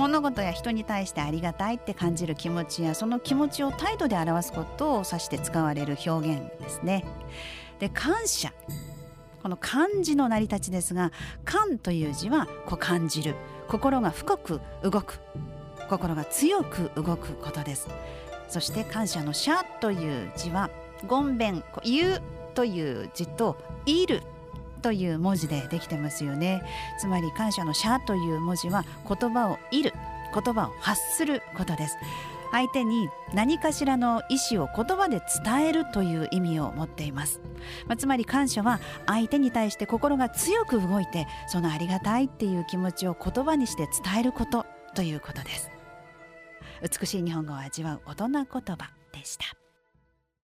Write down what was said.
物事や人に対してありがたいって感じる気持ちやその気持ちを態度で表すことを指して使われる表現ですね。で感謝この漢字の成り立ちですが「感」という字はこう感じる心が深く動く心が強く動くことですそして感謝の「謝」という字は「ごんべん」「言う」という字と「いる」という文字でできてますよね。つまり感謝の「謝」という文字は言葉を「いる」言葉を発することです。相手に何かしらの意思を言葉で伝えるという意味を持っています、まあ、つまり感謝は相手に対して心が強く動いてそのありがたいっていう気持ちを言葉にして伝えることということです。美しい日本語を味わう大人言葉でした。